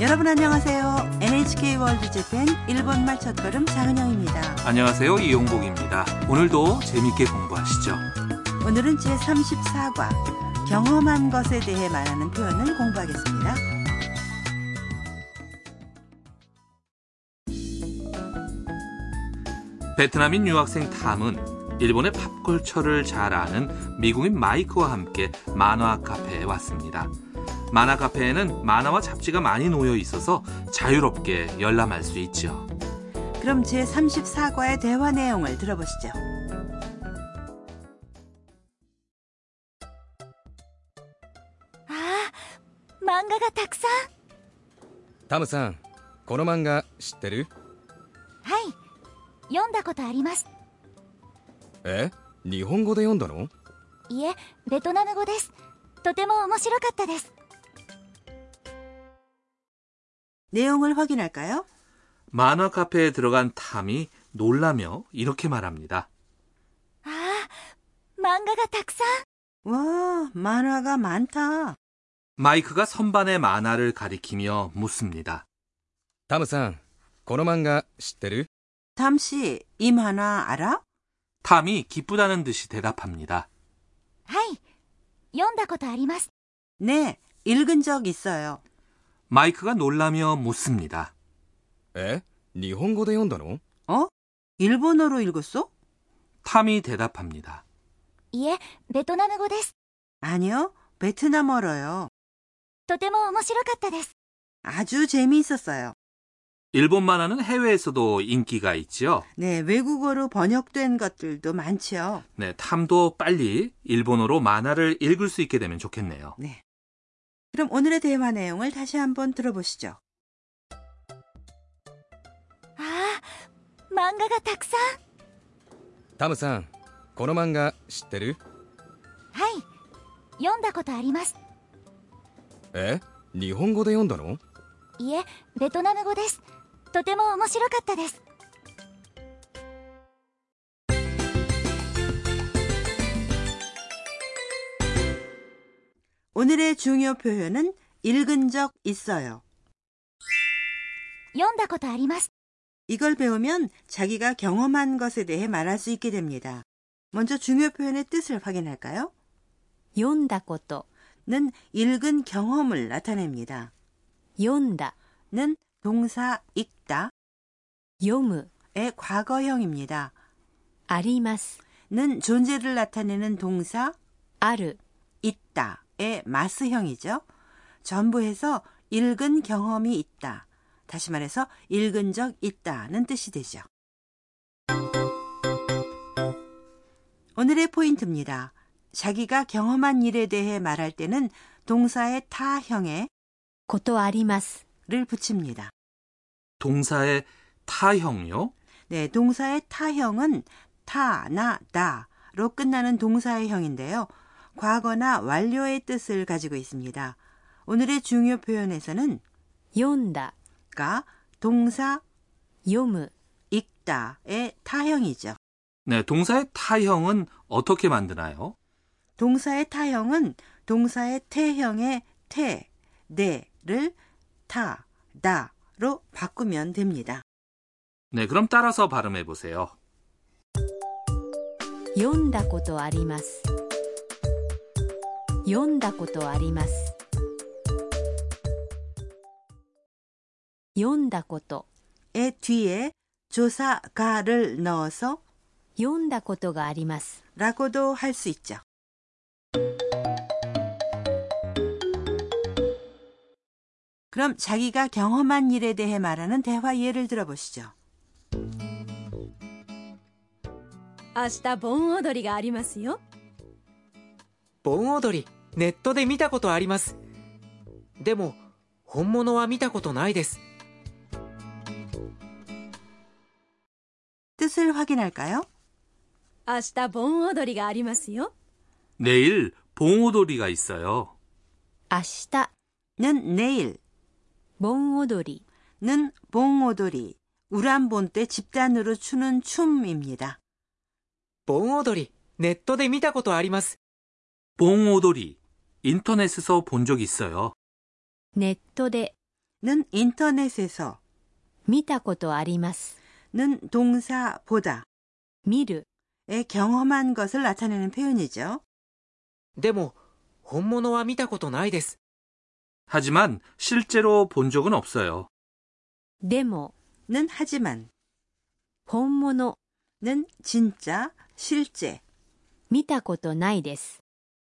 여러분 안녕하세요. NHK 월드 재팬 일본말 첫걸음 장은영입니다. 안녕하세요. 이용복입니다. 오늘도 재밌게 공부하시죠. 오늘은 제34과 경험한 것에 대해 말하는 표현을 공부하겠습니다. 베트남인 유학생 탐은 일본의 팝컬처를 잘 아는 미국인 마이크와 함께 만화 카페에 왔습니다. 만화 카페에는 만화와 잡지가 많이 놓여 있어서 자유롭게 열람할 수 있죠. 그럼 제34과의 대화 내용을 들어보시죠. ああ漫画がたくさんタムさんこの漫画知ってるはい読んだことありますえ日本語で読んだのいえベトナム語ですとても面白かったです 내용을 확인할까요? 만화 카페에 들어간 탐이 놀라며 이렇게 말합니다. ああ漫画がたくさん 와, 만화가 많다. 마이크가 선반의 만화를 가리키며 묻습니다. タムさんこの漫画知ってる 담씨, 이 만화 알아? 탐이 기쁘다는 듯이 대답합니다. はい読んだことあります 네, 읽은 적 있어요. 마이크가 놀라며 묻습니다. え日本語で読んだの 어? 일본어로 읽었어? 탐이 대답합니다. いえベトナム語です 아니요, 베트남어로요. とても面白かったです 아주 재미있었어요. 일본 만화는 해외에서도 인기가 있지요. 네, 외국어로 번역된 것들도 많지요. 네, 탐도 빨리 일본어로 만화를 읽을 수 있게 되면 좋겠네요. 네. 그럼 오늘의 대화 내용을 다시 한번 들어보시죠. ああ漫画がたくさんタムさんこの漫画知ってるはい読んだことありますえ日本語で読んだのいえベトナム語ですとても面白かったです 오늘의 중요 표현은 읽은 적 있어요. 読んだことあります 이걸 배우면 자기가 경험한 것에 대해 말할 수 있게 됩니다. 먼저 중요 표현의 뜻을 확인할까요? 読んだこと、 는 읽은 경험을 나타냅니다. 読んだ、 는 동사 읽다의 読む、 과거형입니다. あります、 는 존재를 나타내는 동사 ある、 있다 의 마스형이죠. 전부 해서 읽은 경험이 있다. 다시 말해서 읽은 적 있다는 뜻이 되죠. 오늘의 포인트입니다. 자기가 경험한 일에 대해 말할 때는 동사의 타형에 고토아리마스를 붙입니다. 동사의 타형요? 네, 동사의 타형은 타, 나, 다로 끝나는 동사의 형인데요. 과거나 완료의 뜻을 가지고 있습니다. 오늘의 중요 표현에서는 読んだ、 가 동사 読む、 읽다의 타형이죠. 네, 동사의 타형은 어떻게 만드나요? 동사의 타형은 동사의 태형의 태, 네를 타, 다로 바꾸면 됩니다. 네, 그럼 따라서 발음해 보세요. 読んだことあります。 読んだことあります。読んだこと、 의 뒤에 조사 가를 넣어서 読んだことがあります。 라고도 할 수 있죠. 그럼 자기가 경험한 일에 대해 말하는 대화 예를 들어보시죠. 明日盆踊りがありますよ盆踊り ネットで見たことありますでも本物は見たことないです 뜻을 확인할까요? 明日盆踊りがありますよ 내일 봉오돌이가 있어요. 明日、 는 내일, 盆踊り、 는 봉오돌이, 우란본 때 집단으로 추는 춤입니다. 盆踊りネットで見たことあります 봉오돌이 인터넷에서 본 적 있어요. ネットで、 는 인터넷에서 見たことあります。 는 동사 보다 見る、 의 경험한 것을 나타내는 표현이죠. でも本物は見たことないです 하지만 실제로 본 적은 없어요. でも、 는 하지만 本物、 는 진짜 실제 見たことないです。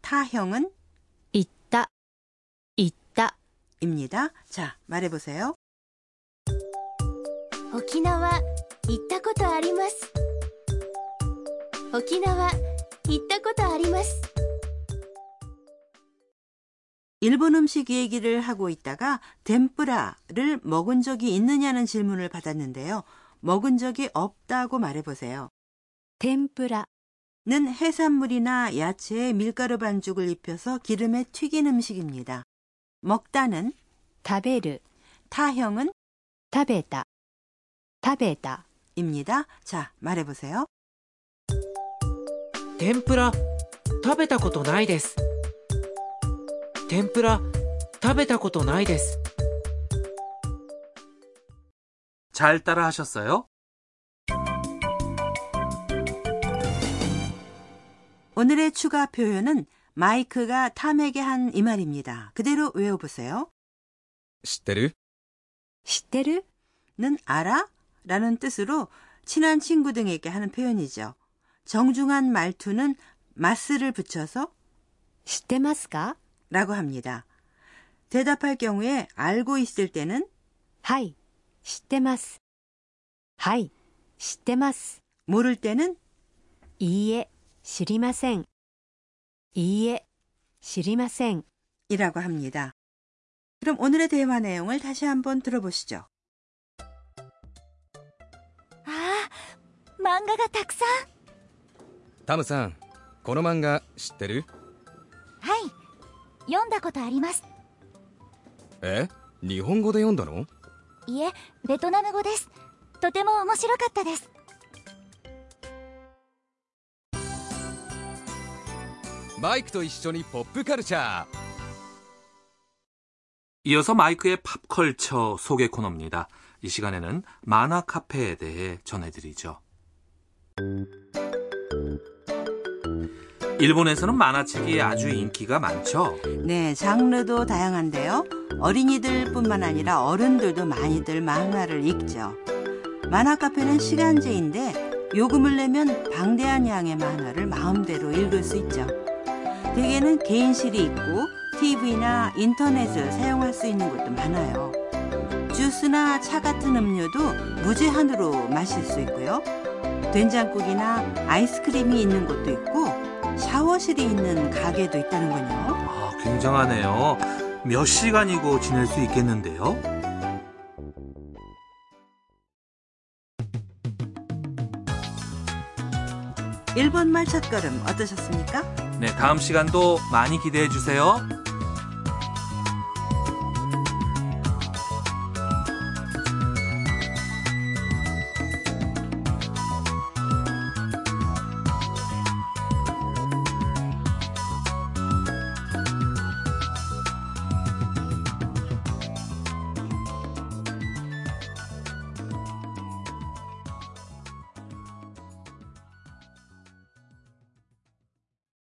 타형은 行った、行った、 입니다. 자, 말해보세요. 沖縄行ったことあります沖縄行ったことあります 일본 음식 얘기를 하고 있다가 덴뿌라를 먹은 적이 있느냐는 질문을 받았는데요. 먹은 적이 없다고 말해보세요. 天ぷら、 는 해산물이나 야채에 밀가루 반죽을 입혀서 기름에 튀긴 음식입니다. 먹다는 食べる、 타형은 食べた、食べた、 입니다. 자, 말해보세요. 天ぷら食べたことないです天ぷら食べたことないです 잘 따라 하셨어요? 오늘의 추가 표현은 마이크가 탐에게 한 이 말입니다. 그대로 외워보세요. 知ってる知ってる 는 알아? 라는 뜻으로 친한 친구 등에게 하는 표현이죠. 정중한 말투는 마스를 붙여서 知ってますか 라고 합니다. 대답할 경우에 알고 있을 때는 はい、知ってます。はい、知ってます。 모를 때는 いいえ、 知りません。いいえ、知りません。 이라고 합니다. 그럼 오늘의 대화 내용을 다시 한번 들어보시죠. ああ漫画がたくさんタムさんこの漫画知ってるはい読んだことありますえ日本語で読んだのいえベトナム語ですとても面白かったです マイクと一緒にポップカルチャー 이어서 마이크의 팝컬처 소개 코너입니다. 이 시간에는 만화 카페에 대해 전해드리죠. 일본에서는 만화책이 아주 인기가 많죠. 네, 장르도 다양한데요. 어린이들뿐만 아니라 어른들도 많이들 만화를 읽죠. 만화 카페는 시간제인데 요금을 내면 방대한 양의 만화를 마음대로 읽을 수 있죠. 대개는 개인실이 있고 TV나 인터넷을 사용할 수 있는 곳도 많아요. 주스나 차 같은 음료도 무제한으로 마실 수 있고요. 된장국이나 아이스크림이 있는 곳도 있고 샤워실이 있는 가게도 있다는군요. 아, 굉장하네요. 몇 시간이고 지낼 수 있겠는데요. 일본 말 첫 걸음 어떠셨습니까? 네, 다음 시간도 많이 기대해 주세요.